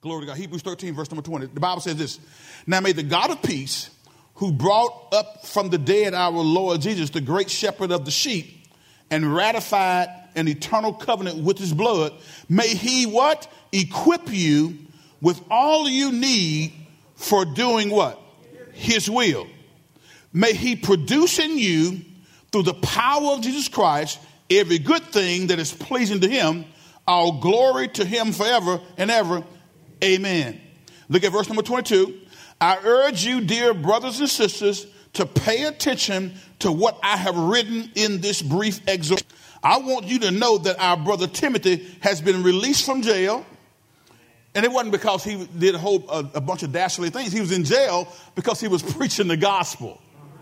Glory to God. Hebrews 13, verse number 20. The Bible says this Now may the God of peace, who brought up from the dead our Lord Jesus, the great shepherd of the sheep, and ratified an eternal covenant with his blood, may he what? Equip you with all you need for doing what? His will. May he produce in you, through the power of Jesus Christ, every good thing that is pleasing to him. All glory to him forever and ever. Amen. Look at verse number 22. I urge you, dear brothers and sisters, to pay attention to what I have written in this brief exhortation. I want you to know that our brother Timothy has been released from jail. And it wasn't because he did a whole a, a bunch of dastardly things. He was in jail because he was preaching the gospel.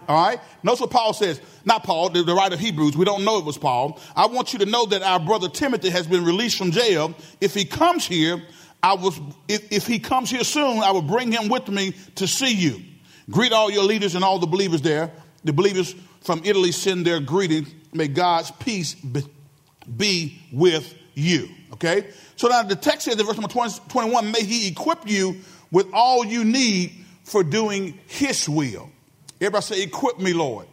All right? Notice what Paul says. Not Paul, the, the writer of Hebrews. We don't know it was Paul. I want you to know that our brother Timothy has been released from jail. If he comes here, I was, if, if he comes here soon, I will bring him with me to see you. Greet all your leaders and all the believers there. The believers from Italy send their greeting. May God's peace be, with you. Okay? So now the text says in verse number 20, 21 May he equip you with all you need for doing his will. Everybody say, Equip me, Lord.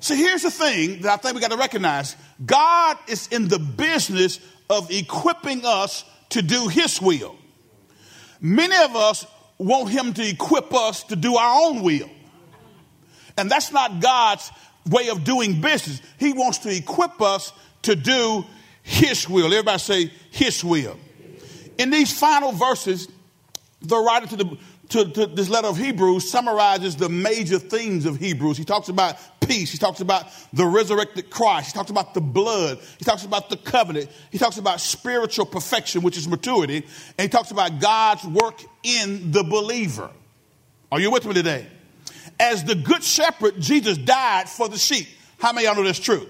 So here's the thing that I think we got to recognize God is in the business of equipping us to do His will. Many of us want Him to equip us to do our own will. And that's not God's way of doing business. He wants to equip us to do His will. Everybody say, His will. In these final verses, the writer to the to, to, this letter of Hebrews summarizes the major themes of Hebrews. He talks about peace. He talks about the resurrected Christ. He talks about the blood. He talks about the covenant. He talks about spiritual perfection, which is maturity. And he talks about God's work in the believer. Are you with me today? As the good shepherd, Jesus died for the sheep. How many of y'all know that's true?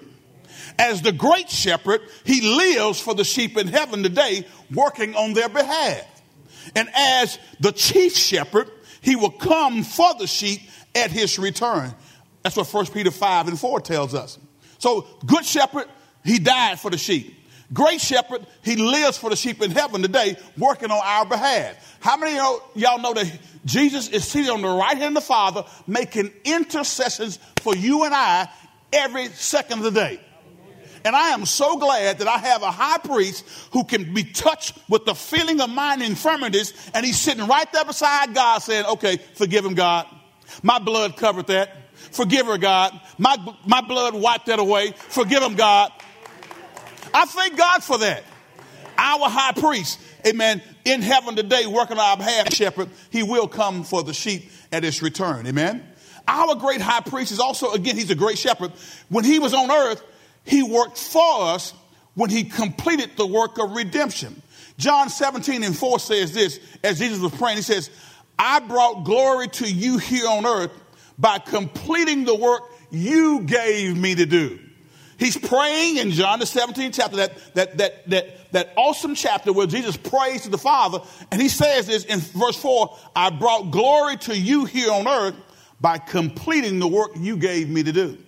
As the great shepherd, he lives for the sheep in heaven today, working on their behalf. And as the chief shepherd, he will come for the sheep at his return. That's what 1 Peter 5 and 4 tells us. So, good shepherd, he died for the sheep. Great shepherd, he lives for the sheep in heaven today, working on our behalf. How many of y'all know that Jesus is seated on the right hand of the Father, making intercessions for you and I every second of the day? And I am so glad that I have a high priest who can be touched with the feeling of mine infirmities, and he's sitting right there beside God saying, Okay, forgive him, God. My blood covered that. Forgive her, God. My, my blood wiped that away. Forgive him, God. I thank God for that. Our high priest, amen, in heaven today, working on our behalf, shepherd, he will come for the sheep at his return. Amen. Our great high priest is also, again, he's a great shepherd. When he was on earth, he worked for us when he completed the work of redemption. John 17 and 4 says this as Jesus was praying, he says, I brought glory to you here on earth by completing the work you gave me to do. He's praying in John the 17th chapter, that, that, that, that, that awesome chapter where Jesus prays to the Father. And he says this in verse 4 I brought glory to you here on earth by completing the work you gave me to do.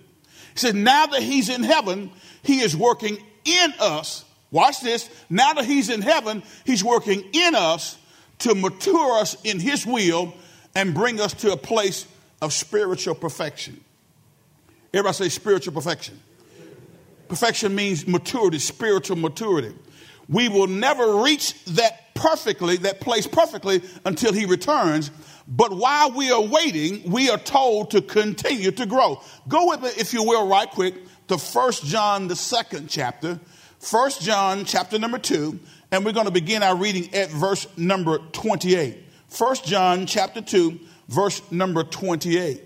He said, now that he's in heaven, he is working in us. Watch this. Now that he's in heaven, he's working in us to mature us in his will and bring us to a place of spiritual perfection. Everybody say spiritual perfection. Perfection means maturity, spiritual maturity. We will never reach that perfectly, that place perfectly until he returns. But while we are waiting, we are told to continue to grow. Go with me, if you will, right quick, to First John, the second chapter. First John, chapter number 2, and we're going to begin our reading at verse number 28. First John, chapter 2, verse number 28.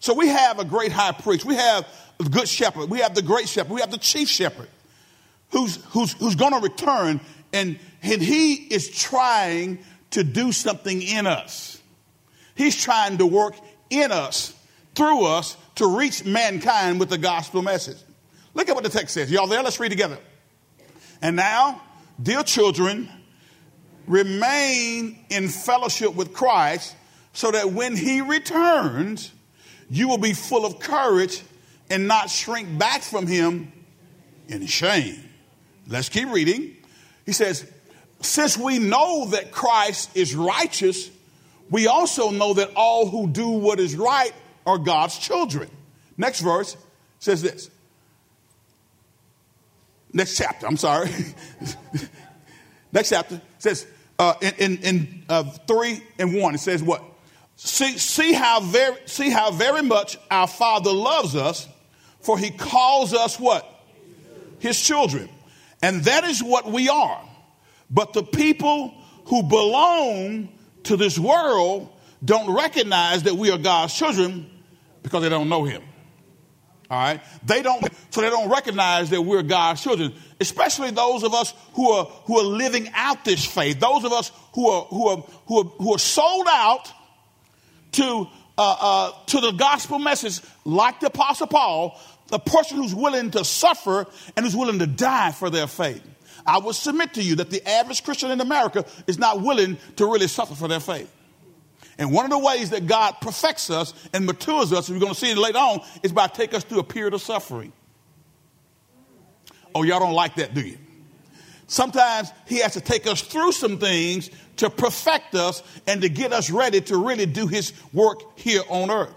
So we have a great high priest. We have the good shepherd. We have the great shepherd. We have the chief shepherd who's, who's, who's going to return, and, and he is trying to do something in us. He's trying to work in us, through us, to reach mankind with the gospel message. Look at what the text says. Y'all there? Let's read together. And now, dear children, remain in fellowship with Christ so that when he returns, you will be full of courage and not shrink back from him in shame. Let's keep reading. He says, since we know that Christ is righteous, we also know that all who do what is right are God's children. Next verse says this. Next chapter, I'm sorry. Next chapter says, uh, in, in, in uh, 3 and 1, it says what? See, see, how very, see how very much our Father loves us, for he calls us what? His children. And that is what we are. But the people who belong to this world don't recognize that we are God's children because they don't know him. All right? They don't, so they don't recognize that we're God's children, especially those of us who are, who are living out this faith, those of us who are, who are, who are, who are sold out to, uh, uh, to the gospel message, like the Apostle Paul, the person who's willing to suffer and who's willing to die for their faith. I will submit to you that the average Christian in America is not willing to really suffer for their faith. And one of the ways that God perfects us and matures us, and we're going to see it later on, is by taking us through a period of suffering. Oh, y'all don't like that, do you? Sometimes He has to take us through some things to perfect us and to get us ready to really do His work here on earth.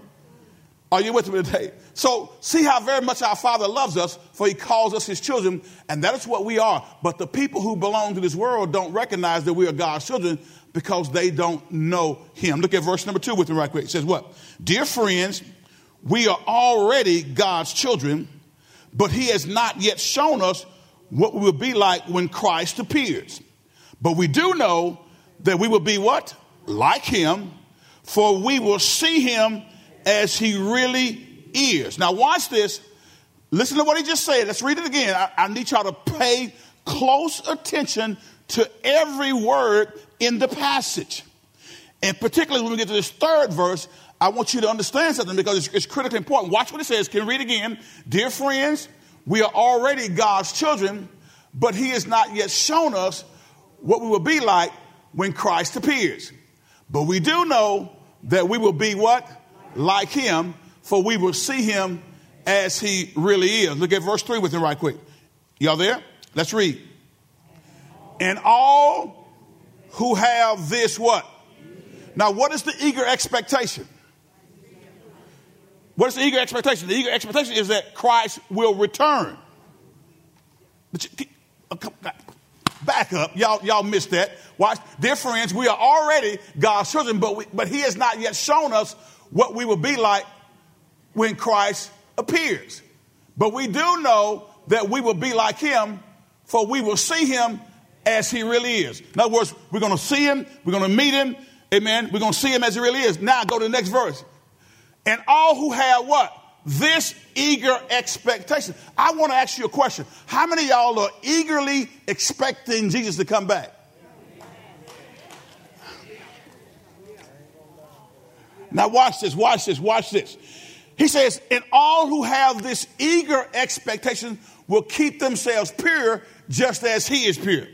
Are you with me today? So, see how very much our Father loves us, for He calls us His children, and that is what we are. But the people who belong to this world don't recognize that we are God's children because they don't know him. Look at verse number two with me right quick. It says what? Dear friends, we are already God's children, but he has not yet shown us what we will be like when Christ appears. But we do know that we will be what? Like him, for we will see him as he really is. Now watch this. Listen to what he just said. Let's read it again. I, I need y'all to pay close attention to every word in the passage. And particularly when we get to this third verse, I want you to understand something because it's, it's critically important. Watch what it says. Can read again? Dear friends, we are already God's children, but He has not yet shown us what we will be like when Christ appears. But we do know that we will be what? Like Him, for we will see Him as He really is. Look at verse 3 with me right quick. Y'all there? Let's read. And all who have this what? Now, what is the eager expectation? What is the eager expectation? The eager expectation is that Christ will return. But you, uh, back up, y'all, y'all missed that. Watch, dear friends, we are already God's children, but we, but He has not yet shown us what we will be like when Christ appears. But we do know that we will be like Him, for we will see Him as he really is. In other words, we're going to see him, we're going to meet him, amen. We're going to see him as he really is. Now go to the next verse. And all who have what? This eager expectation. I want to ask you a question. How many y'all are eagerly expecting Jesus to come back? Now, watch this, watch this, watch this. He says, And all who have this eager expectation will keep themselves pure just as he is pure.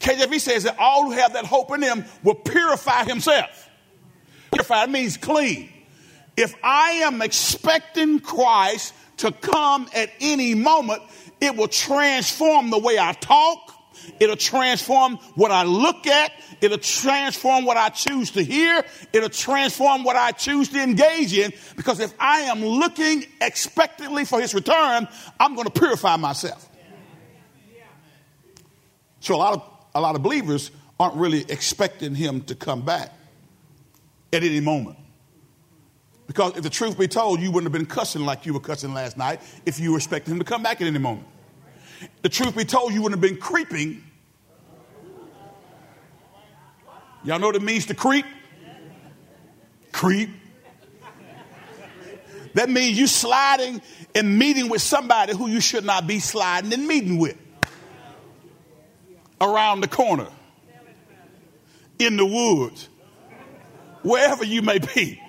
KJV says that all who have that hope in him will purify himself. Purify means clean. If I am expecting Christ to come at any moment, it will transform the way I talk. It'll transform what I look at. It'll transform what I choose to hear. It'll transform what I choose to engage in. Because if I am looking expectantly for his return, I'm going to purify myself. So a lot of a lot of believers aren't really expecting him to come back at any moment. Because if the truth be told, you wouldn't have been cussing like you were cussing last night if you were expecting him to come back at any moment. The truth be told, you wouldn't have been creeping. Y'all know what it means to creep? Creep. That means you sliding and meeting with somebody who you should not be sliding and meeting with around the corner, in the woods, wherever you may be.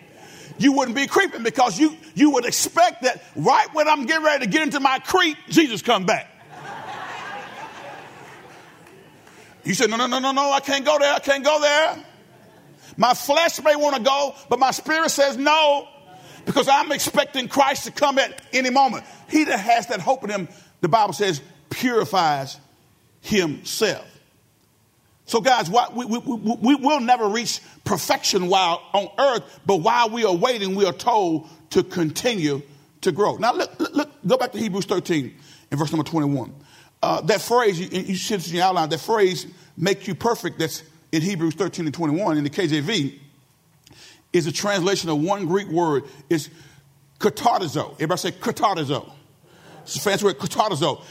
You wouldn't be creeping because you, you would expect that right when I'm getting ready to get into my creep, Jesus come back. You said, no, no, no, no, no, I can't go there. I can't go there. My flesh may want to go, but my spirit says no because I'm expecting Christ to come at any moment. He that has that hope in him, the Bible says, purifies himself. So, guys, we, we, we, we will never reach perfection while on earth, but while we are waiting, we are told to continue to grow. Now, look, look, look go back to Hebrews 13 in verse number 21. Uh, that phrase, you, you see in your outline, that phrase, make you perfect, that's in Hebrews 13 and 21 in the KJV, is a translation of one Greek word. It's katartizo. Everybody say katartizo. It's a fancy word, katartizo.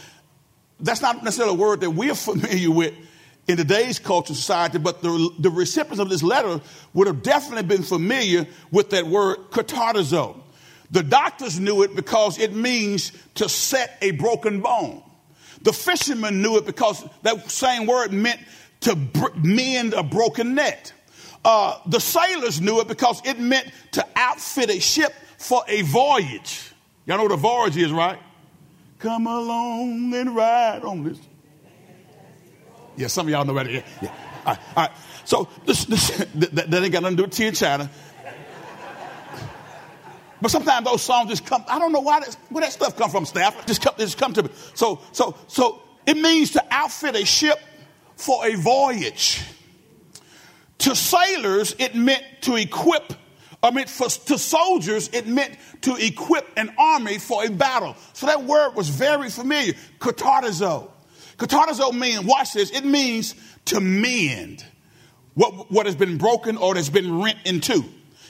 That's not necessarily a word that we're familiar with in today's culture society, but the, the recipients of this letter would have definitely been familiar with that word katartizo. The doctors knew it because it means to set a broken bone. The fishermen knew it because that same word meant to mend a broken net. Uh, the sailors knew it because it meant to outfit a ship for a voyage. Y'all know what a voyage is, right? Come along and ride on this. Yeah, some of y'all know that. Yeah, yeah. All right, all right. So this, this, that, that ain't got nothing to do with tea and China. But sometimes those songs just come. I don't know why where that stuff come from, staff. Just come, just come to me. So, so, so it means to outfit a ship for a voyage. To sailors, it meant to equip. I mean, for, to soldiers, it meant to equip an army for a battle. So that word was very familiar. Katartizo. Katartizo means, watch this, it means to mend what, what has been broken or has been rent in two.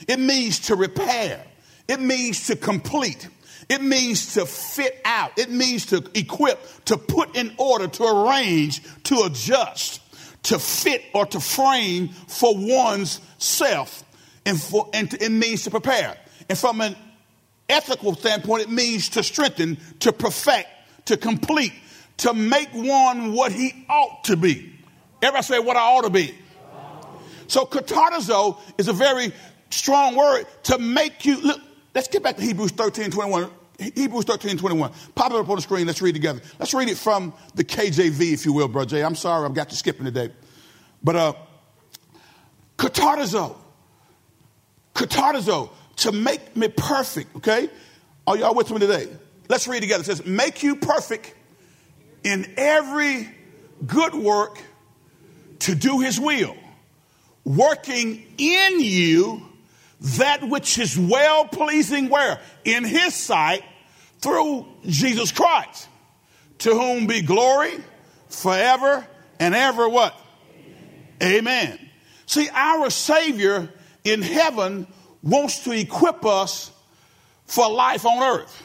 It means to repair. It means to complete. It means to fit out. It means to equip, to put in order, to arrange, to adjust, to fit or to frame for one's self. And, for, and to, it means to prepare. And from an ethical standpoint, it means to strengthen, to perfect, to complete, to make one what he ought to be. Everybody say what I ought to be. So katartizo is a very strong word to make you look. Let's get back to Hebrews 13, 21. Hebrews 13, 21. Pop it up on the screen. Let's read together. Let's read it from the KJV, if you will, Brother Jay. I'm sorry I've got you skipping today. But uh, katartizo. Katartizo. To make me perfect, okay? Are y'all with me today? Let's read together. It says, make you perfect in every good work to do his will, working in you that which is well pleasing where? In his sight through Jesus Christ, to whom be glory forever and ever what? Amen. Amen. See, our Savior in heaven wants to equip us for life on earth.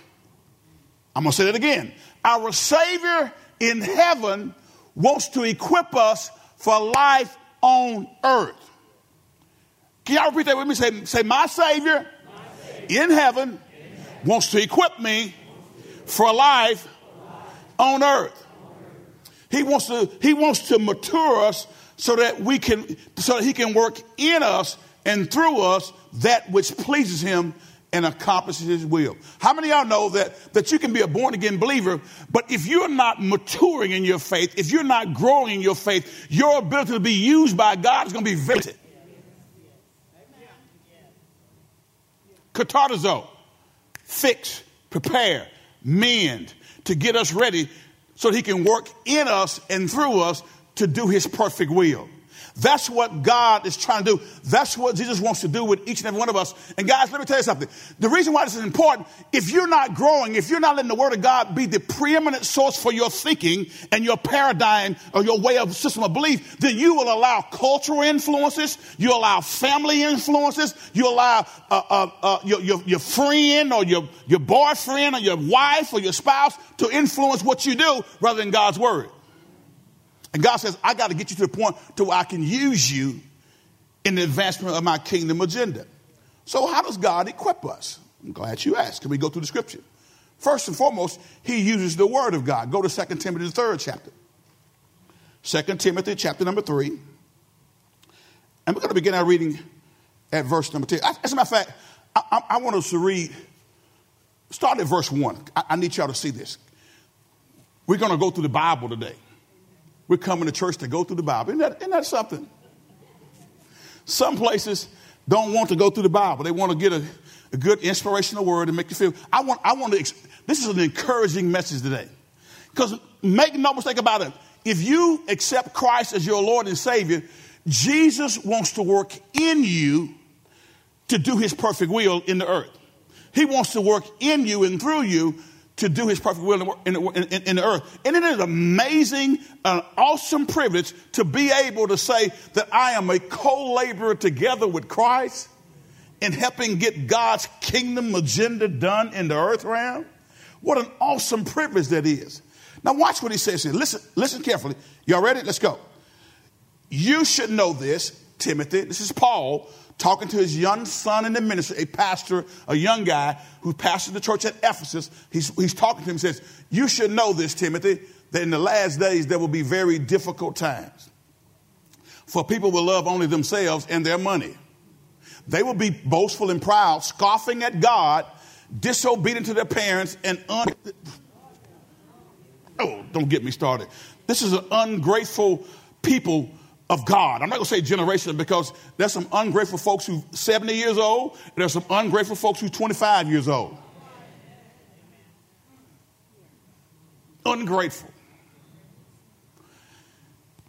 I'm going to say that again. Our Savior in heaven wants to equip us for life on earth. Can y'all repeat that with me? Say, say my, Savior, my Savior in heaven, wants to equip me for life on earth. He wants to, he wants to mature us so that we can, so that he can work in us and through us that which pleases him and accomplishes his will. How many of y'all know that, that you can be a born again believer, but if you're not maturing in your faith, if you're not growing in your faith, your ability to be used by God is going to be limited. Katartizo, fix, prepare, mend, to get us ready so he can work in us and through us to do his perfect will. That's what God is trying to do. That's what Jesus wants to do with each and every one of us. And guys, let me tell you something. The reason why this is important, if you're not growing, if you're not letting the word of God be the preeminent source for your thinking and your paradigm or your way of system of belief, then you will allow cultural influences, you allow family influences, you allow uh, uh, uh, your, your, your friend or your, your boyfriend or your wife or your spouse to influence what you do rather than God's word. And God says, I got to get you to the point to where I can use you in the advancement of my kingdom agenda. So, how does God equip us? I'm glad you asked. Can we go through the scripture? First and foremost, he uses the word of God. Go to 2 Timothy, the third chapter. 2 Timothy, chapter number 3. And we're going to begin our reading at verse number 10. As a matter of fact, I, I, I want us to read, start at verse 1. I, I need y'all to see this. We're going to go through the Bible today. We're coming to church to go through the Bible. Isn't that, isn't that something? Some places don't want to go through the Bible. They want to get a, a good inspirational word and make you feel. I want, I want to, this is an encouraging message today. Because make no mistake about it, if you accept Christ as your Lord and Savior, Jesus wants to work in you to do his perfect will in the earth. He wants to work in you and through you to do his perfect will in the, in, in, in the earth. And it is amazing, an awesome privilege to be able to say that I am a co laborer together with Christ in helping get God's kingdom agenda done in the earth realm. What an awesome privilege that is. Now, watch what he says here. Listen, listen carefully. Y'all ready? Let's go. You should know this, Timothy. This is Paul talking to his young son in the ministry, a pastor, a young guy who pastored the church at Ephesus. He's, he's talking to him says, You should know this, Timothy, that in the last days there will be very difficult times. For people will love only themselves and their money. They will be boastful and proud, scoffing at God, disobedient to their parents, and un- oh, don't get me started. This is an ungrateful people of God. I'm not going to say generation because there's some ungrateful folks who 70 years old, there's some ungrateful folks who 25 years old. Ungrateful.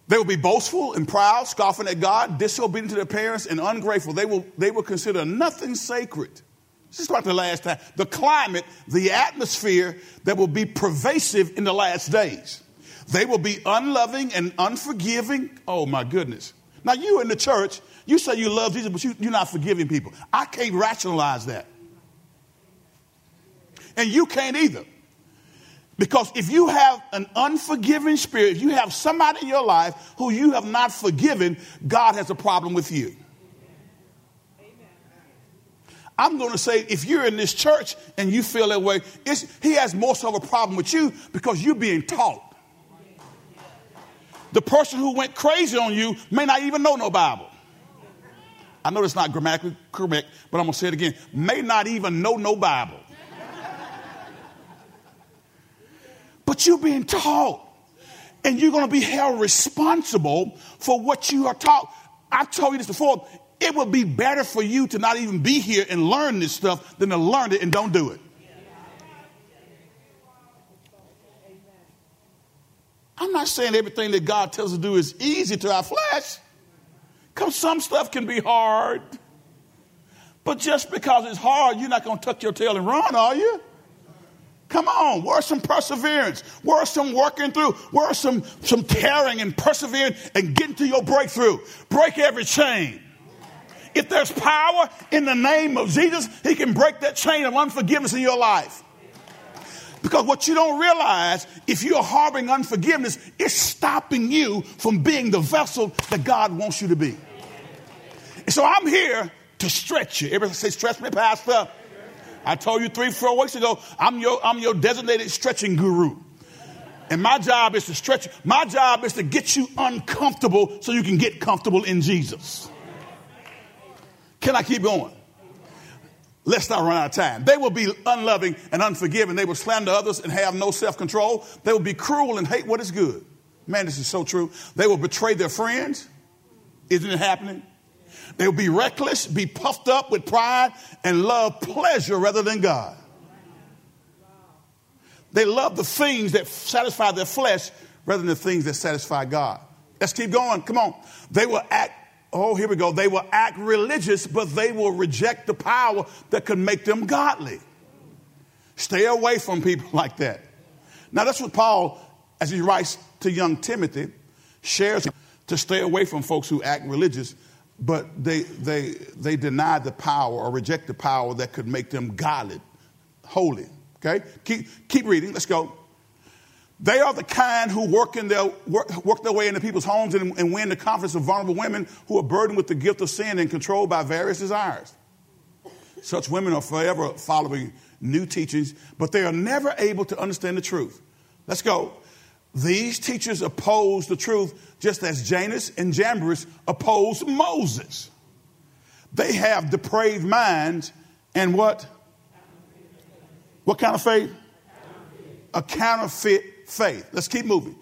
They will be boastful and proud, scoffing at God, disobedient to their parents, and ungrateful. They will, they will consider nothing sacred. This is about the last time. The climate, the atmosphere that will be pervasive in the last days. They will be unloving and unforgiving. Oh my goodness. Now, you in the church, you say you love Jesus, but you, you're not forgiving people. I can't rationalize that. And you can't either. Because if you have an unforgiving spirit, if you have somebody in your life who you have not forgiven, God has a problem with you. I'm going to say, if you're in this church and you feel that way, he has more so of a problem with you because you're being taught the person who went crazy on you may not even know no Bible. I know that's not grammatically correct, but I'm going to say it again. May not even know no Bible. But you're being taught, and you're going to be held responsible for what you are taught. I've told you this before. It would be better for you to not even be here and learn this stuff than to learn it and don't do it. I'm not saying everything that God tells us to do is easy to our flesh, because some stuff can be hard. But just because it's hard, you're not going to tuck your tail and run, are you? Come on, where's some perseverance? Where's some working through? Where's some, some caring and persevering and getting to your breakthrough? Break every chain. If there's power in the name of Jesus, He can break that chain of unforgiveness in your life. Because what you don't realize, if you're harboring unforgiveness, it's stopping you from being the vessel that God wants you to be. And so I'm here to stretch you. Everybody say, stretch me, Pastor. I told you three, four weeks ago, I'm your, I'm your designated stretching guru. And my job is to stretch you. My job is to get you uncomfortable so you can get comfortable in Jesus. Can I keep going? Let's not run out of time. They will be unloving and unforgiving. They will slander others and have no self control. They will be cruel and hate what is good. Man, this is so true. They will betray their friends. Isn't it happening? They will be reckless, be puffed up with pride, and love pleasure rather than God. They love the things that satisfy their flesh rather than the things that satisfy God. Let's keep going. Come on. They will act oh, here we go. They will act religious, but they will reject the power that could make them godly. Stay away from people like that. Now, that's what Paul, as he writes to young Timothy, shares to stay away from folks who act religious, but they, they, they deny the power or reject the power that could make them godly, holy. Okay? Keep, keep reading. Let's go. They are the kind who work, their, work, work their way into people's homes and, and win the confidence of vulnerable women who are burdened with the guilt of sin and controlled by various desires. Such women are forever following new teachings, but they are never able to understand the truth. Let's go. These teachers oppose the truth just as Jannes and Jambres opposed Moses. They have depraved minds and what? What kind of faith? A counterfeit faith. Let's keep moving.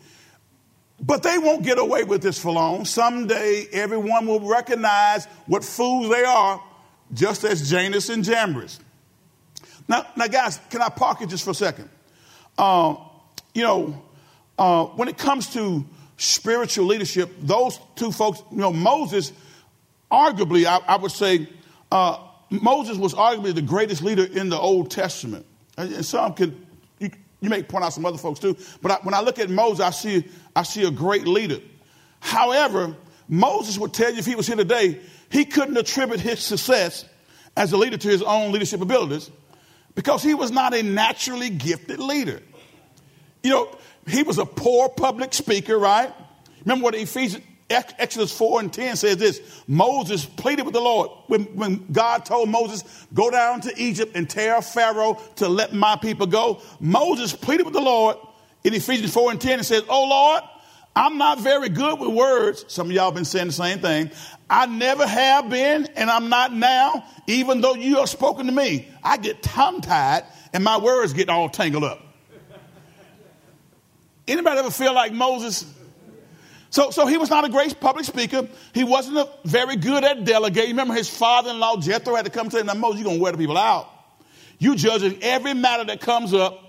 But they won't get away with this for long. Someday, everyone will recognize what fools they are, just as Jannes and Jambres. Now, now, guys, can I park it just for a second? Uh, you know, uh, when it comes to spiritual leadership, those two folks, you know, Moses, arguably, I, I would say, uh, Moses was arguably the greatest leader in the Old Testament. And some could, you, may point out some other folks too, but I, when I look at Moses, I see, I see a great leader. However, Moses would tell you if he was here today, he couldn't attribute his success as a leader to his own leadership abilities because he was not a naturally gifted leader. You know, he was a poor public speaker, right? Remember what Ephesians, Exodus 4 and 10 says this Moses pleaded with the Lord when, when God told Moses, Go down to Egypt and tell Pharaoh to let my people go. Moses pleaded with the Lord in Ephesians 4 and 10 and says, Oh Lord, I'm not very good with words. Some of y'all been saying the same thing. I never have been, and I'm not now, even though you have spoken to me. I get tongue tied and my words get all tangled up. Anybody ever feel like Moses? So, so he was not a great public speaker. He wasn't very good at delegating. Remember, his father-in-law Jethro had to come to him. Now, Moses, you're gonna wear the people out. You judging every matter that comes up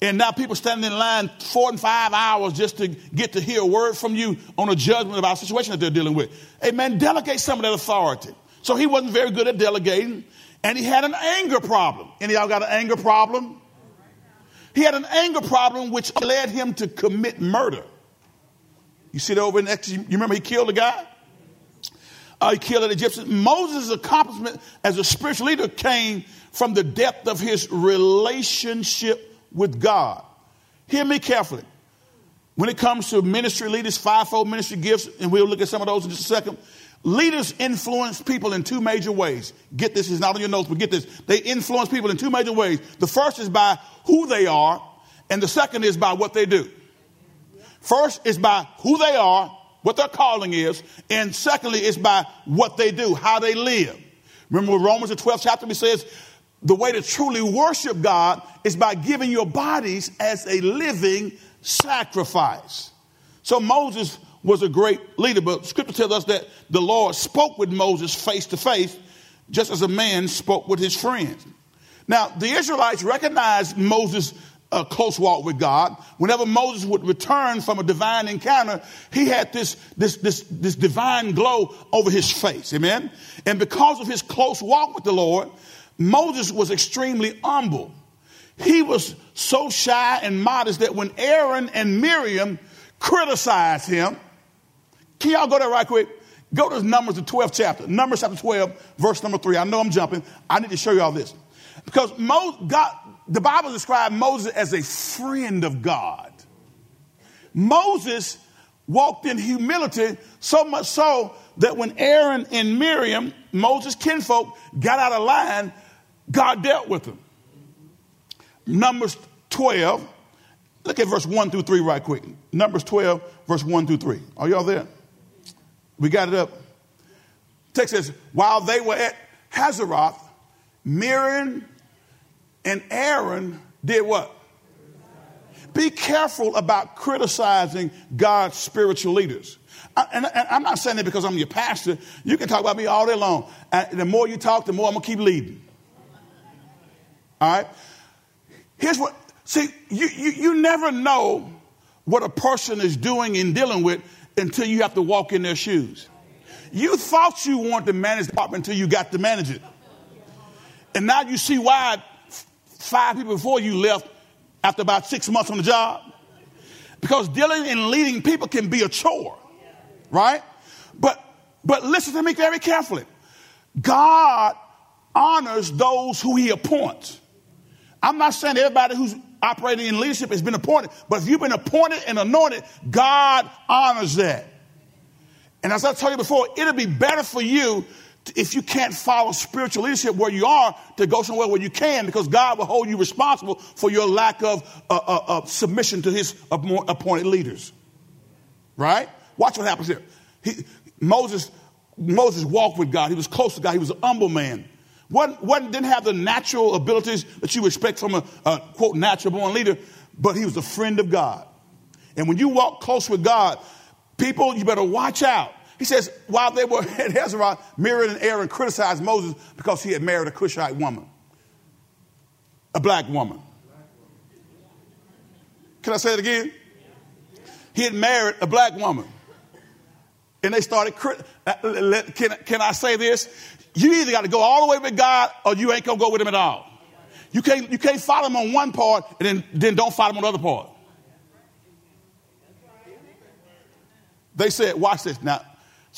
and now people standing in line four and five hours just to get to hear a word from you on a judgment about a situation that they're dealing with. Amen. Delegate some of that authority. So he wasn't very good at delegating, and he had an anger problem. Any y'all got an anger problem? He had an anger problem which led him to commit murder. You see that over in Exodus? You remember he killed a guy? Uh, he killed an Egyptian. Moses' accomplishment as a spiritual leader came from the depth of his relationship with God. Hear me carefully. When it comes to ministry leaders, fivefold ministry gifts, and we'll look at some of those in just a second. Leaders influence people in two major ways. Get this, it's not on your notes, but get this. They influence people in two major ways. The first is by who they are, and the second is by what they do. First is by who they are, what their calling is, and secondly is by what they do, how they live. Remember Romans the 12th chapter, he says, the way to truly worship God is by giving your bodies as a living sacrifice. So Moses was a great leader, but scripture tells us that the Lord spoke with Moses face to face, just as a man spoke with his friends. Now, the Israelites recognized Moses' uh, close walk with God. Whenever Moses would return from a divine encounter, he had this, this, this, this divine glow over his face. Amen. And because of his close walk with the Lord, Moses was extremely humble. He was so shy and modest that when Aaron and Miriam criticized him, can y'all go there right quick? Go to Numbers, the 12th chapter. Numbers chapter 12, verse number 3. I know I'm jumping. I need to show you all this. Because Mo, God, the Bible described Moses as a friend of God. Moses walked in humility so much so that when Aaron and Miriam, Moses' kinfolk, got out of line, God dealt with them. Numbers 12, look at verse 1 through 3 right quick. Numbers 12, verse 1 through 3. Are y'all there? We got it up. Text says, while they were at Hazeroth, Miriam and Aaron did what? Be careful about criticizing God's spiritual leaders. and, and, I'm not saying that because I'm your pastor. You can talk about me all day long. And the more you talk, the more I'm going to keep leading. All right? Here's what, see, you, you, you never know what a person is doing and dealing with until you have to walk in their shoes. You thought you wanted to manage the department until you got to manage it. And now you see why five people before you left after about six months on the job. Because dealing and leading people can be a chore, right? But but listen to me very carefully. God honors those who he appoints. I'm not saying everybody who's operating in leadership has been appointed, but if you've been appointed and anointed, God honors that. And as I told you before, it'll be better for you if you can't follow spiritual leadership where you are to go somewhere where you can because God will hold you responsible for your lack of uh, uh, uh, submission to his appointed leaders. Right? Watch what happens here. He, Moses, Moses walked with God. He was close to God. He was an humble man. Wasn't, didn't have the natural abilities that you expect from a, a quote natural born leader, but he was a friend of God. And when you walk close with God, people, you better watch out. He says, while they were at Hazeroth, Miriam and Aaron criticized Moses because he had married a Cushite woman, a black woman. Can I say it again? he had married a black woman. And they started, uh, can, can I say this? You either got to go all the way with God or you ain't going to go with him at all. You can't, you can't follow him on one part and then, then don't follow him on the other part. They said, watch this. Now,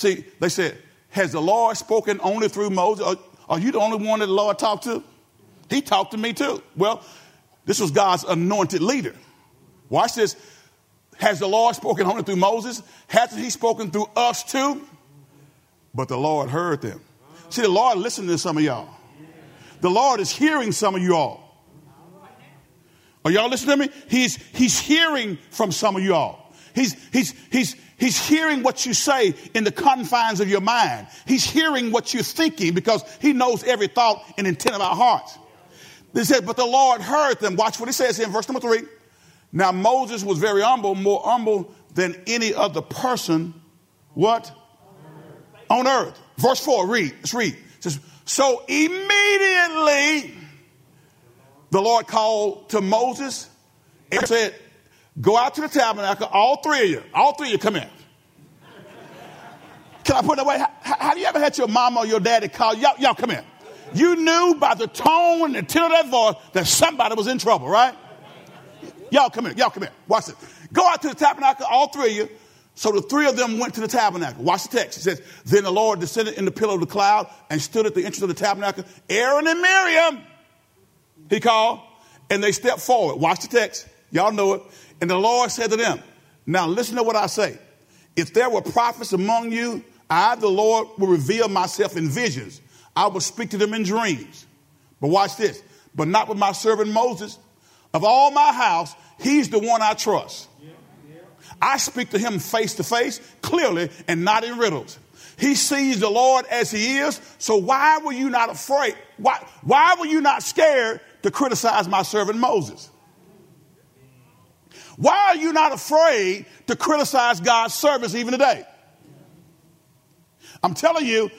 see, they said, has the Lord spoken only through Moses? Are, are you the only one that the Lord talked to? He talked to me too. Well, this was God's anointed leader. Watch this. Has the Lord spoken only through Moses? Hasn't he spoken through us too? But the Lord heard them. See, the Lord listened to some of y'all. The Lord is hearing some of you all. Are y'all listening to me? He's, he's hearing from some of y'all. He's, he's, he's, he's hearing what you say in the confines of your mind. He's hearing what you're thinking because he knows every thought and intent of our hearts. They said, but the Lord heard them. Watch what he says in verse number three. Now Moses was very humble, more humble than any other person. What? On earth. On earth. Verse four, read. Let's read. It says, so immediately the Lord called to Moses and said, Go out to the tabernacle, all three of you, all three of you come in. Can I put it away? How, how, do you ever had your mama or your daddy call y'all, y'all come in? You knew by the tone and the tone of that voice that somebody was in trouble, right? Y'all come in, y'all come in. Watch it. Go out to the tabernacle, all three of you. So the three of them went to the tabernacle. Watch the text. It says, Then the Lord descended in the pillar of the cloud and stood at the entrance of the tabernacle. Aaron and Miriam, he called, and they stepped forward. Watch the text. Y'all know it. And the Lord said to them, Now listen to what I say. If there were prophets among you, I, the Lord, will reveal myself in visions. I will speak to them in dreams. But watch this. But not with my servant Moses. Of all my house, he's the one I trust. I speak to him face to face, clearly, and not in riddles. He sees the Lord as he is. So why were you not afraid? Why, why were you not scared to criticize my servant Moses? Why are you not afraid to criticize God's service even today? I'm telling you,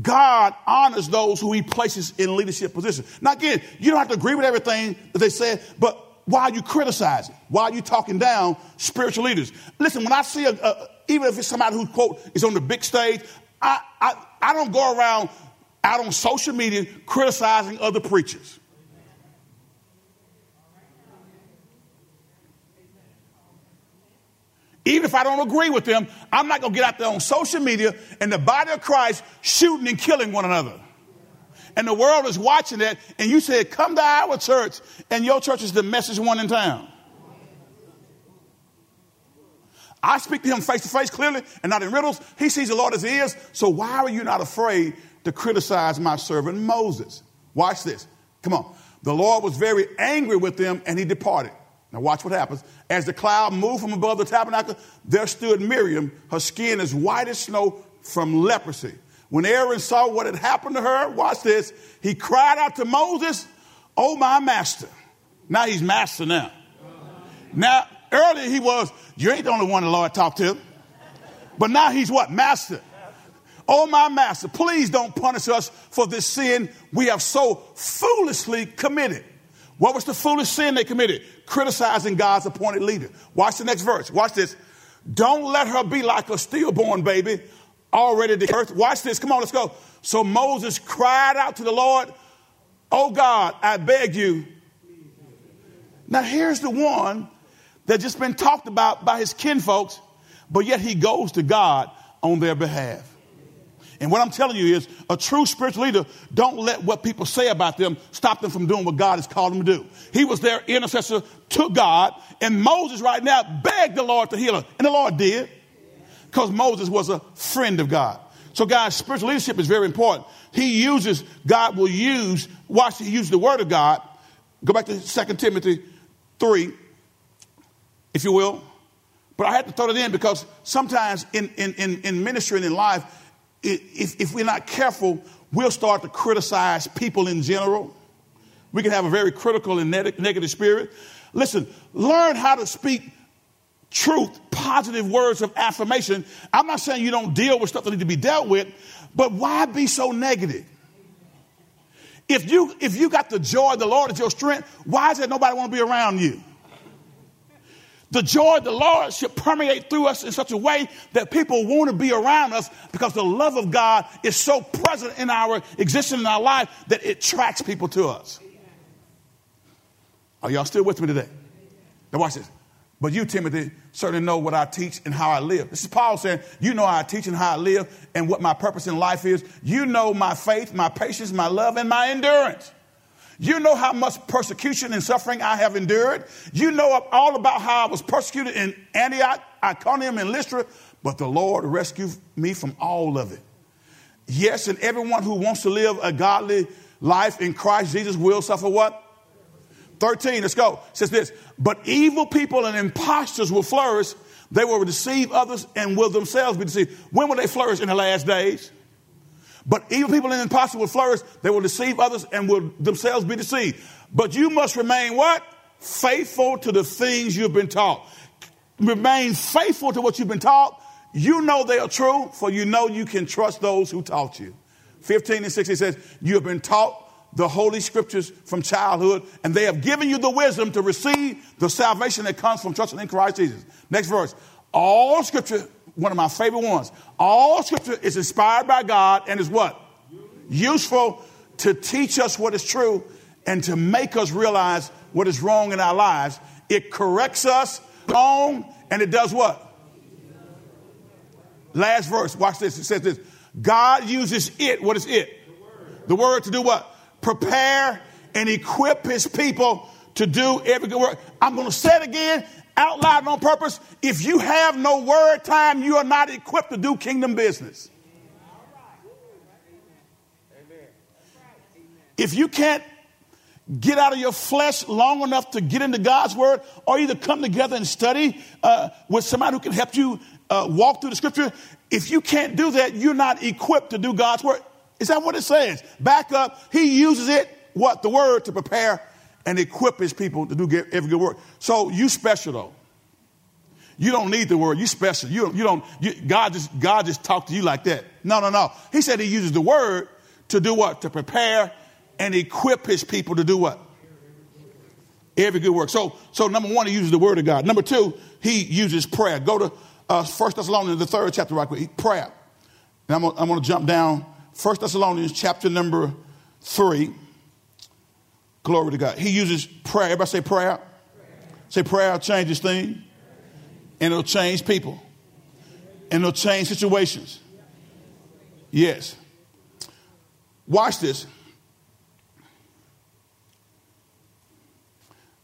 God honors those who he places in leadership positions. Now, again, you don't have to agree with everything that they said, but why are you criticizing? Why are you talking down spiritual leaders? Listen, when I see a, a even if it's somebody who quote is on the big stage, I, I, I don't go around out on social media criticizing other preachers. Even if I don't agree with them, I'm not going to get out there on social media and the body of Christ shooting and killing one another and the world is watching that, and you said, Come to our church, and your church is the message one in town. I speak to him face to face clearly and not in riddles. He sees the Lord as he is. So why are you not afraid to criticize my servant Moses? Watch this. Come on. The Lord was very angry with them and he departed. Now watch what happens. As the cloud moved from above the tabernacle, there stood Miriam, her skin as white as snow from leprosy. When Aaron saw what had happened to her, watch this, he cried out to Moses, Oh, my master. Now he's master now. Now, earlier he was, You ain't the only one the Lord talked to. But now he's what? Master. Oh, my master, please don't punish us for this sin we have so foolishly committed. What was the foolish sin they committed? Criticizing God's appointed leader. Watch the next verse. Watch this. Don't let her be like a stillborn baby already the earth. Watch this. Come on, let's go. So Moses cried out to the Lord, Oh God, I beg you. Now here's the one that just been talked about by his kinfolks, but yet he goes to God on their behalf. And what I'm telling you is a true spiritual leader, don't let what people say about them stop them from doing what God has called them to do. He was their intercessor to God, and Moses right now begged the Lord to heal her, and the Lord did because Moses was a friend of God. So, guys, spiritual leadership is very important. He uses, God will use, watch, he uses the word of God. Go back to 2 Timothy 3, if you will. But I had to throw it in because sometimes in, in, in, in ministry and in life, if, if we're not careful, we'll start to criticize people in general. We can have a very critical and negative spirit. Listen, learn how to speak truth, positive words of affirmation. I'm not saying you don't deal with stuff that need to be dealt with, but why be so negative? If you if you got the joy of the Lord as your strength, why is it nobody want to be around you? The joy of the Lord should permeate through us in such a way that people want to be around us because the love of God is so present in our existence in our life that it attracts people to us. Are y'all still with me today? Now watch this. But you, Timothy, certainly know what I teach and how I live. This is Paul saying, You know how I teach and how I live and what my purpose in life is. You know my faith, my patience, my love, and my endurance. You know how much persecution and suffering I have endured. You know all about how I was persecuted in Antioch, Iconium, and Lystra, but the Lord rescued me from all of it. Yes, and everyone who wants to live a godly life in Christ Jesus will suffer what? 13, let's go. It says this, but evil people and impostors will flourish. They will deceive others and will themselves be deceived. When will they flourish? In the last days. But evil people and impostors will flourish. They will deceive others and will themselves be deceived. But you must remain what? Faithful to the things you've been taught. Remain faithful to what you've been taught. You know they are true, for you know you can trust those who taught you. 15 and 16 says, You have been taught the Holy Scriptures from childhood, and they have given you the wisdom to receive the salvation that comes from trusting in Christ Jesus. Next verse. All Scripture, one of my favorite ones, all Scripture is inspired by God and is what? Useful to teach us what is true and to make us realize what is wrong in our lives. It corrects us wrong, and it does what? Last verse, watch this. It says this God uses it. What is it? The word the word to do what? prepare and equip his people to do every good work. I'm going to say it again out loud on purpose. If you have no word time, you are not equipped to do kingdom business. If you can't get out of your flesh long enough to get into God's word, or either come together and study uh, with somebody who can help you uh, walk through the scripture, if you can't do that, you're not equipped to do God's word. Is that what it says? Back up. He uses it, what? The word to prepare and equip his people to do every good work. So you special though. You don't need the word. You special. You you don't you, God just God just talked to you like that. No, no, no. He said he uses the word to do what? To prepare and equip his people to do what? Every good work. So, so number one, he uses the word of God. Number two, he uses prayer. Go to uh, First Thessalonians, the third chapter, right quick. Prayer. And I'm, I'm going to jump down First Thessalonians chapter number 3. Glory to God. He uses prayer. Everybody say prayer. prayer. Say prayer changes things. And it'll change people. And it'll change situations. Yes. Watch this.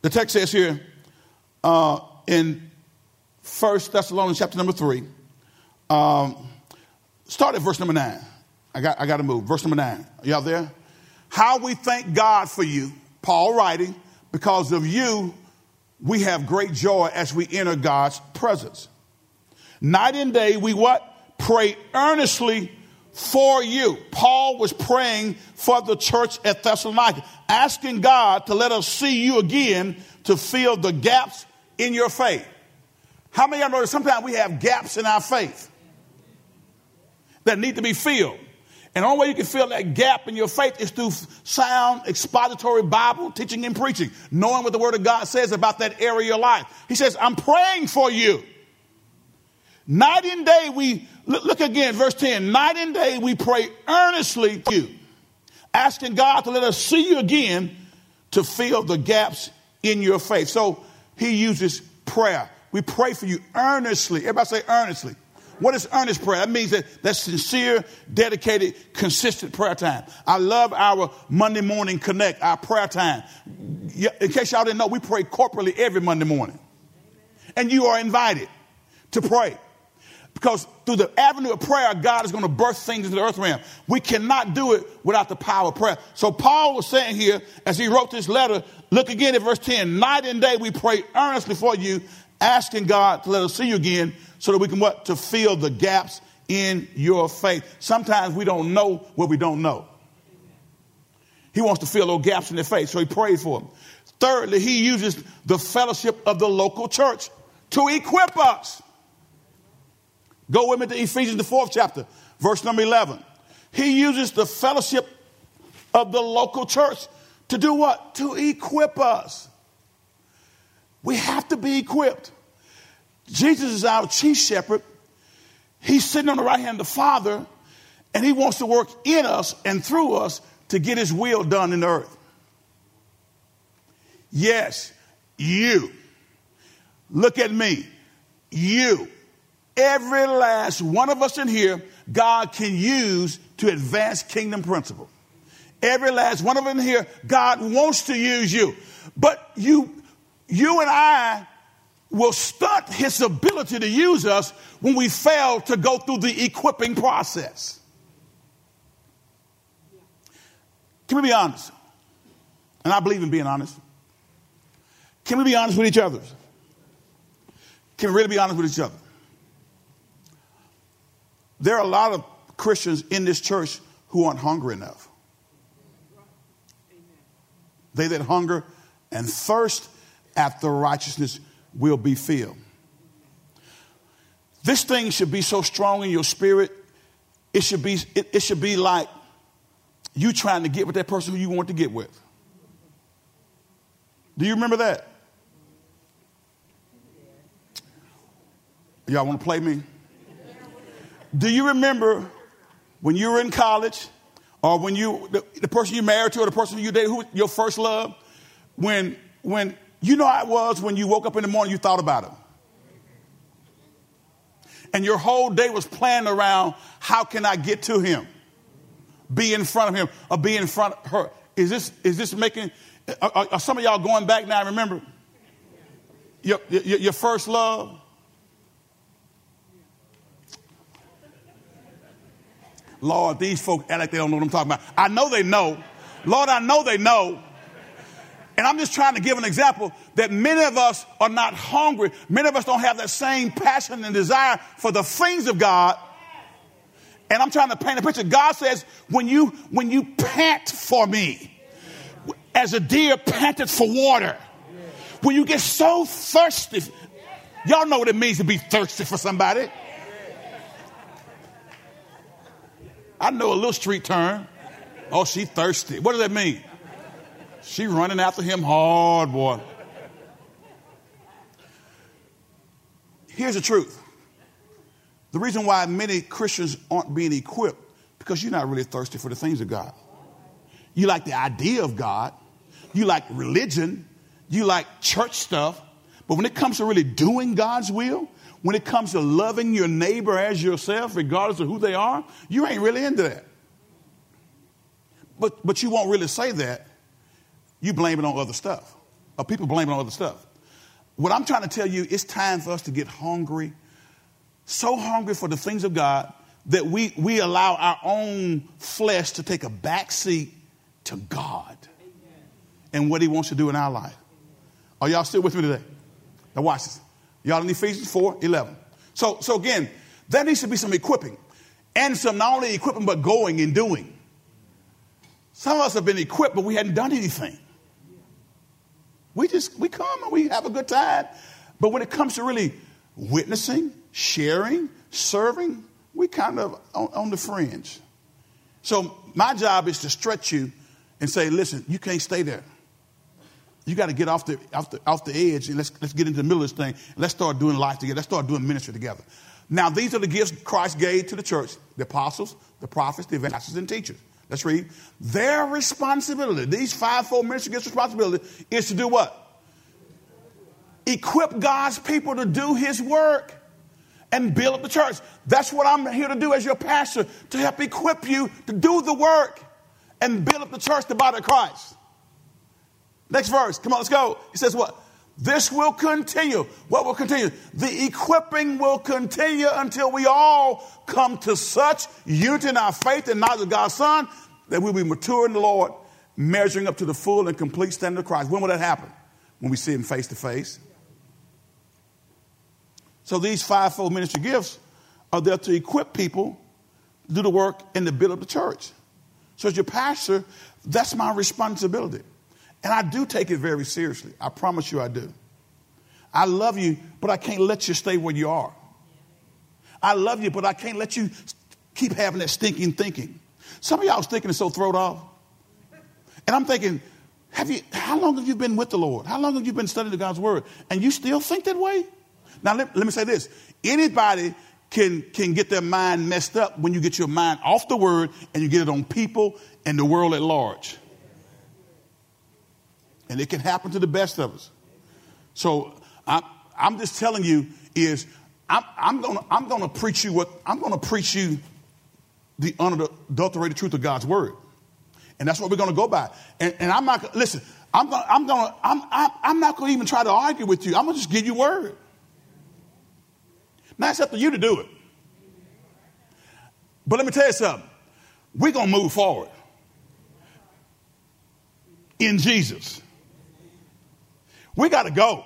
The text says here uh, in 1 Thessalonians chapter number 3, um, start at verse number 9. I got, I got to move. Verse number nine. Are y'all there? How we thank God for you, Paul writing, because of you, we have great joy as we enter God's presence. Night and day, we what? Pray earnestly for you. Paul was praying for the church at Thessalonica, asking God to let us see you again to fill the gaps in your faith. How many of y'all know that sometimes we have gaps in our faith that need to be filled? And the only way you can fill that gap in your faith is through sound, expository Bible teaching and preaching, knowing what the Word of God says about that area of your life. He says, I'm praying for you. Night and day, we look again, verse 10. Night and day, we pray earnestly for you, asking God to let us see you again to fill the gaps in your faith. So he uses prayer. We pray for you earnestly. Everybody say earnestly. What is earnest prayer? That means that that's sincere, dedicated, consistent prayer time. I love our Monday morning connect, our prayer time. In case y'all didn't know, we pray corporately every Monday morning. And you are invited to pray. Because through the avenue of prayer, God is going to birth things into the earth realm. We cannot do it without the power of prayer. So Paul was saying here, as he wrote this letter, look again at verse 10. Night and day we pray earnestly for you, asking God to let us see you again so that we can what? To fill the gaps in your faith. Sometimes we don't know what we don't know. He wants to fill those gaps in their faith, so he prays for them. Thirdly, he uses the fellowship of the local church to equip us. Go with me to Ephesians, the fourth chapter, verse number 11. He uses the fellowship of the local church to do what? To equip us. We have to be equipped. Jesus is our chief shepherd. He's sitting on the right hand of the Father, and he wants to work in us and through us to get his will done in the earth. Yes, you. Look at me. You. Every last one of us in here, God can use to advance kingdom principle. Every last one of them here, God wants to use you. But you, you and I will stunt his ability to use us when we fail to go through the equipping process. Can we be honest? And I believe in being honest. Can we be honest with each other? Can we really be honest with each other? There are a lot of Christians in this church who aren't hungry enough. They that hunger and thirst after righteousness will be filled. This thing should be so strong in your spirit, it should be, it, it should be like you trying to get with that person who you want to get with. Do you remember that? Y'all want to play me? Do you remember when you were in college or when you, the, the person you married to or the person you dated, who your first love, when, when, you know how it was when you woke up in the morning, you thought about him. And your whole day was planned around how can I get to him? Be in front of him or be in front of her. Is this, is this making, are, are some of y'all going back now? Remember your, your, your first love? Lord, these folk act like they don't know what I'm talking about. I know they know. Lord, I know they know. And I'm just trying to give an example that many of us are not hungry. Many of us don't have that same passion and desire for the things of God. And I'm trying to paint a picture. God says, when you, when you pant for me, as a deer panted for water, when you get so thirsty, y'all know what it means to be thirsty for somebody. I know a little street term. Oh, she thirsty. What does that mean? She running after him hard, boy. Here's the truth. The reason why many Christians aren't being equipped because you're not really thirsty for the things of God. You like the idea of God. You like religion. You like church stuff. But when it comes to really doing God's will, when it comes to loving your neighbor as yourself, regardless of who they are, you ain't really into that. But, but you won't really say that. You blame it on other stuff. Or people blame it on other stuff. What I'm trying to tell you, it's time for us to get hungry, so hungry for the things of God that we, we allow our own flesh to take a back seat to God and what He wants to do in our life. Are y'all still with me today? Now watch this. Y'all in Ephesians 4 11. So, so again, there needs to be some equipping and some not only equipping, but going and doing. Some of us have been equipped, but we hadn't done anything. We just, we come and we have a good time. But when it comes to really witnessing, sharing, serving, we kind of on, on the fringe. So my job is to stretch you and say, listen, you can't stay there. You got to get off the, off the, off the edge and let's, let's get into the middle of this thing. Let's start doing life together. Let's start doing ministry together. Now, these are the gifts Christ gave to the church the apostles, the prophets, the evangelists, and teachers. Let's read. Their responsibility, these fivefold ministry gifts responsibility, is to do what? Equip God's people to do his work and build up the church. That's what I'm here to do as your pastor, to help equip you to do the work and build up the church, the body of Christ. Next verse. Come on, let's go. He says what? This will continue. What will continue? The equipping will continue until we all come to such unity in our faith and knowledge of God's Son that we'll be mature in the Lord, measuring up to the full and complete standard of Christ. When will that happen? When we see Him face to face. So these fivefold ministry gifts are there to equip people to do the work and to build up the church. So as your pastor, that's my responsibility. And I do take it very seriously. I promise you I do. I love you, but I can't let you stay where you are. I love you, but I can't let you keep having that stinking thinking. Some of y'all's thinking is so thrown off. And I'm thinking, have you how long have you been with the Lord? How long have you been studying the God's word? And you still think that way? Now, let, let me say this anybody can, can get their mind messed up when you get your mind off the word and you get it on people and the world at large. And it can happen to the best of us. So I, I'm just telling you is I'm, I'm gonna I'm gonna preach you what I'm gonna preach you the unadulterated truth of God's word, and that's what we're gonna go by. And, and I'm not listen. I'm gonna I'm gonna I'm, I'm I'm not gonna even try to argue with you. I'm gonna just give you word. Now it's up to you to do it. But let me tell you something. We're gonna move forward in Jesus. We got to go.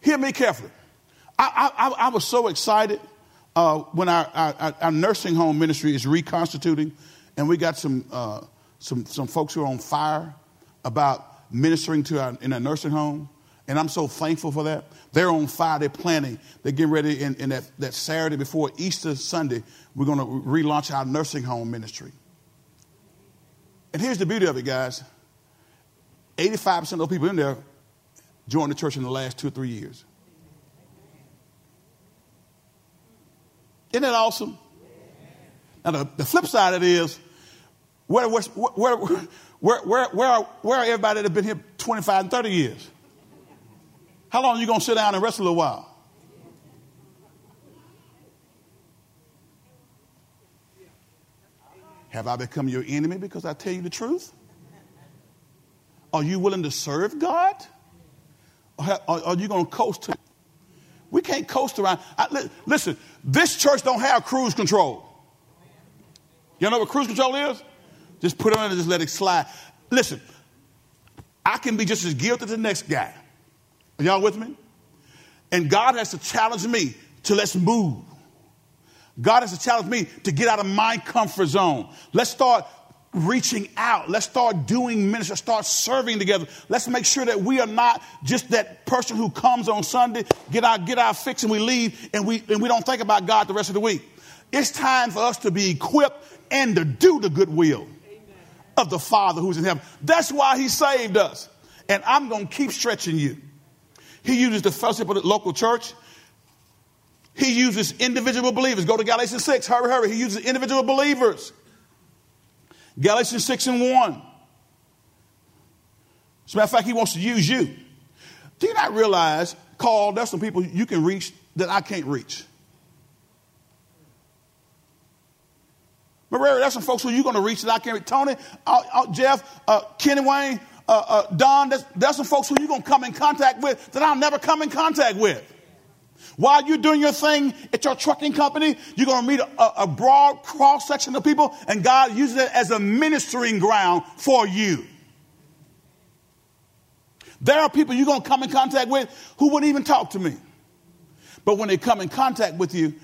Hear me carefully. I, I, I was so excited uh, when our, our, our, nursing home ministry is reconstituting, and we got some, uh, some, some folks who are on fire about ministering to our, in a nursing home. And I'm so thankful for that. They're on fire. They're planning. They're getting ready. In, in that, that Saturday before Easter Sunday, we're going to relaunch our nursing home ministry. And here's the beauty of it, guys 85% of the people in there joined the church in the last two or three years. Isn't that awesome? Now, the, the flip side of it is where, where, where, where, where, are, where are everybody that have been here 25 and 30 years? How long are you going to sit down and rest a little while? Have I become your enemy because I tell you the truth? Are you willing to serve God? Or are you going to coast to? We can't coast around. I, listen, this church don't have cruise control. You know what cruise control is? Just put it on and just let it slide. Listen, I can be just as guilty as the next guy. Are y'all with me? And God has to challenge me to let's move. God has to challenge me to get out of my comfort zone. Let's start reaching out. Let's start doing ministry, start serving together. Let's make sure that we are not just that person who comes on Sunday, get our, get our fix and we leave and we, and we don't think about God the rest of the week. It's time for us to be equipped and to do the good will of the Father who's in heaven. That's why he saved us. And I'm going to keep stretching you. He uses the fellowship of the local church. He uses individual believers. Go to Galatians 6. Hurry, hurry. He uses individual believers. Galatians 6 and 1. As a matter of fact, he wants to use you. Do you not realize, Carl, there's some people you can reach that I can't reach? Maria, there's some folks who you're going to reach that I can't reach. Tony, uh, uh, Jeff, uh, Kenny Wayne, uh, uh, Don, there's, there's some folks who you're going to come in contact with that I'll never come in contact with. While you're doing your thing at your trucking company, you're going to meet a, a broad cross section of people, and God uses it as a ministering ground for you. There are people you're going to come in contact with who wouldn't even talk to me. But when they come in contact with you,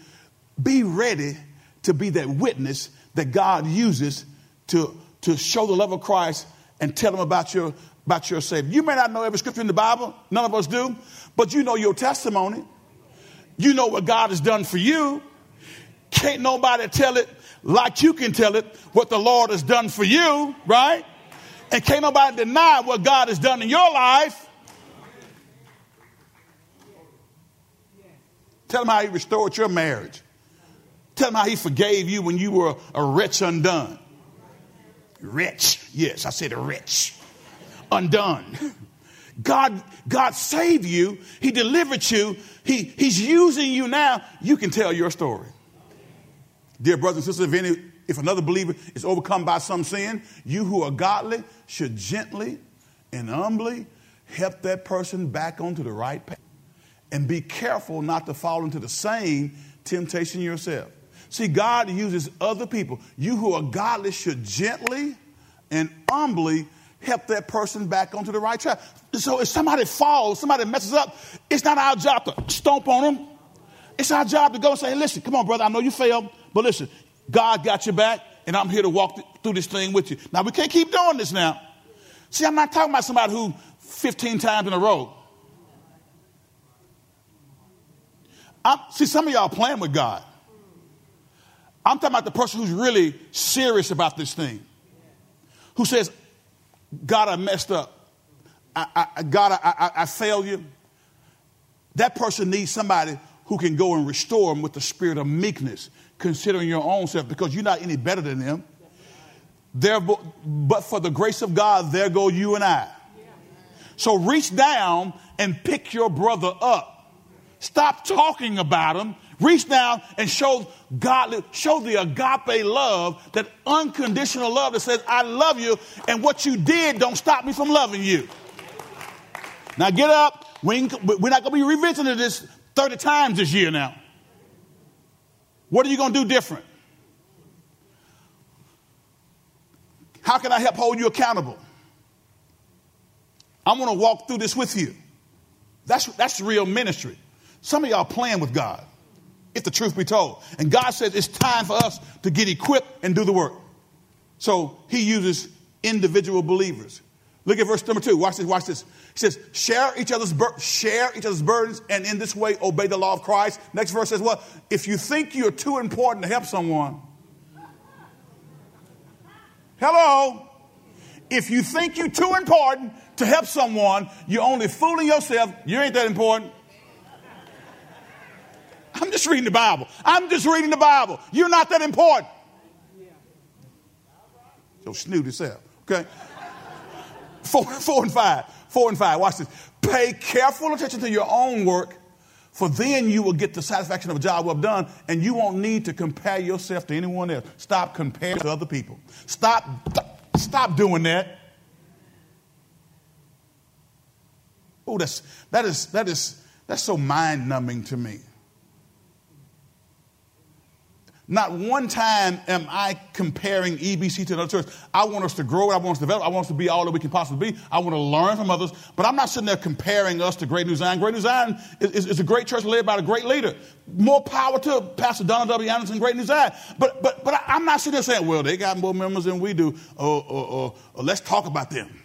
be ready to be that witness that God uses to, to show the love of Christ and tell them about your, about your Savior. You may not know every scripture in the Bible, none of us do, but you know your testimony. You know what God has done for you. Can't nobody tell it like you can tell it what the Lord has done for you, right? And can't nobody deny what God has done in your life. Tell him how he restored your marriage. Tell him how he forgave you when you were a wretch undone. Wretch. Yes, I said a wretch. Undone. God, God saved you. He delivered you. He, he's using you now. You can tell your story. Dear brothers and sisters, if, any, if another believer is overcome by some sin, you who are godly should gently and humbly help that person back onto the right path. And be careful not to fall into the same temptation yourself. See, God uses other people. You who are godly should gently and humbly help that person back onto the right track. So if somebody falls, somebody messes up, it's not our job to stomp on them. It's our job to go and say, hey, listen, come on, brother, I know you failed, but listen, God got your back, and I'm here to walk through this thing with you. Now, we can't keep doing this now. See, I'm not talking about somebody who 15 times in a row. I'm, see, some of y'all playing with God. I'm talking about the person who's really serious about this thing, who says, God, I messed up. I, I, God, I, I, I failed you. that person needs somebody who can go and restore them with the spirit of meekness, considering your own self, because you're not any better than them. There, but for the grace of God, there go you and I. So reach down and pick your brother up. Stop talking about him. Reach down and show godly, show the agape love, that unconditional love that says, I love you, and what you did don't stop me from loving you. Now get up. We we're not going to be revisiting this 30 times this year now. What are you going to do different? How can I help hold you accountable? I want to walk through this with you. That's, that's real ministry. Some of y'all playing with God, if the truth be told. And God says it's time for us to get equipped and do the work. So he uses individual believers. Look at verse number two. Watch this. Watch this. He says, "Share each other's bur- share each other's burdens, and in this way obey the law of Christ." Next verse says, "Well, if you think you're too important to help someone, hello, if you think you're too important to help someone, you're only fooling yourself. You ain't that important." I'm just reading the Bible. I'm just reading the Bible. You're not that important. So snoot yourself. Okay. Four, four and five. Four and five. Watch this. Pay careful attention to your own work, for then you will get the satisfaction of a job well done, and you won't need to compare yourself to anyone else. Stop comparing to other people. Stop, stop doing that. Oh, that's that is that is that's so mind numbing to me. Not one time am I comparing EBC to another church. I want us to grow. I want us to develop. I want us to be all that we can possibly be. I want to learn from others. But I'm not sitting there comparing us to Great New Zion. Great New Zion is, is, is a great church led by a great leader. More power to Pastor Donald W. Anderson, Great New Zion. But, but, but I, am not sitting there saying, well, they got more members than we do. Or, or, or, or let's talk about them.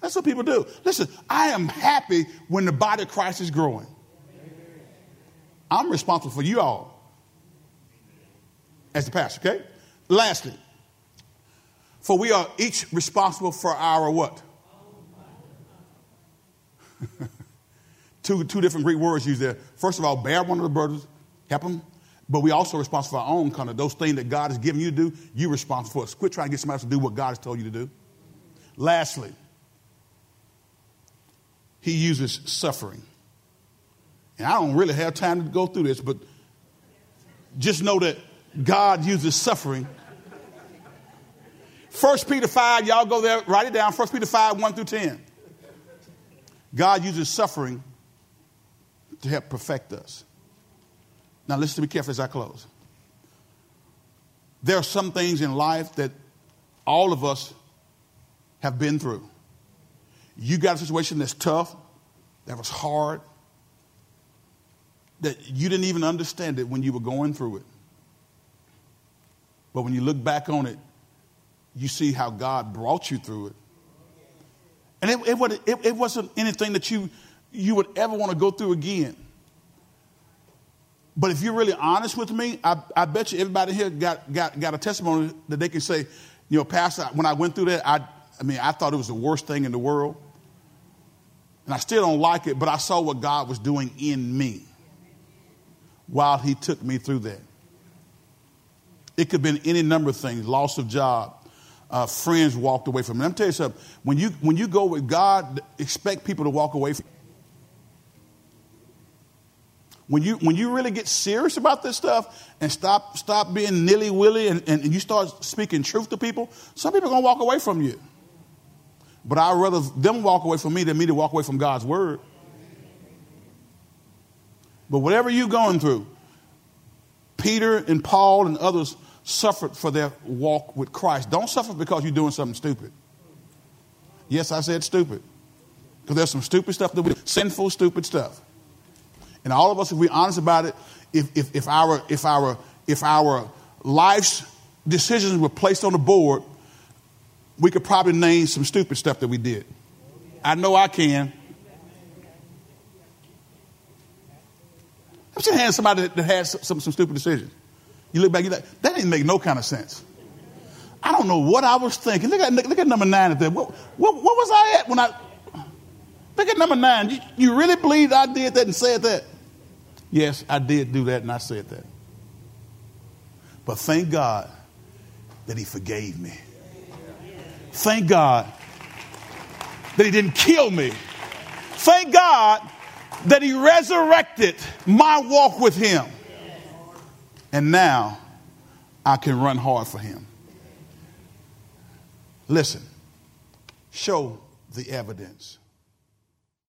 That's what people do. Listen, I am happy when the body of Christ is growing. I'm responsible for you all as the pastor, okay? Lastly, for we are each responsible for our what? two, two different Greek words used there. First of all, bear one of the burdens, help them. But we also responsible for our own kind of those things that God has given you to do, you're responsible for. It. Quit trying to get somebody else to do what God has told you to do. Lastly, he uses suffering. And I don't really have time to go through this, but just know that God uses suffering. 1 Peter 5, y'all go there, write it down. 1 Peter 5, 1 through 10. God uses suffering to help perfect us. Now, listen to me carefully as I close. There are some things in life that all of us have been through. You got a situation that's tough, that was hard, that you didn't even understand it when you were going through it. But when you look back on it, you see how God brought you through it. And it, it, it, it wasn't anything that you, you would ever want to go through again. But if you're really honest with me, I, I bet you everybody here got, got, got a testimony that they can say, you know, Pastor, when I went through that, I, I mean, I thought it was the worst thing in the world. And I still don't like it, but I saw what God was doing in me while He took me through that. It could have been any number of things loss of job, uh, friends walked away from me. Let me tell you something. When you, when you go with God, expect people to walk away from you. When you, when you really get serious about this stuff and stop, stop being nilly willy and, and, and you start speaking truth to people, some people are going to walk away from you. But I'd rather them walk away from me than me to walk away from God's word. But whatever you're going through, Peter and Paul and others suffered for their walk with Christ. Don't suffer because you're doing something stupid. Yes, I said stupid. Because there's some stupid stuff that we do, sinful, stupid stuff. And all of us, if we're honest about it, if, if, if our if our if our life's decisions were placed on the board, we could probably name some stupid stuff that we did. I know I can. I'm hand somebody that had some, some stupid decisions. You look back, you're like, that didn't make no kind of sense. I don't know what I was thinking. Look at, look at number nine at that. What, what, what was I at when I. Look at number nine. You, you really believe I did that and said that? Yes, I did do that and I said that. But thank God that He forgave me. Thank God that He didn't kill me. Thank God that He resurrected my walk with Him. And now I can run hard for Him. Listen, show the evidence.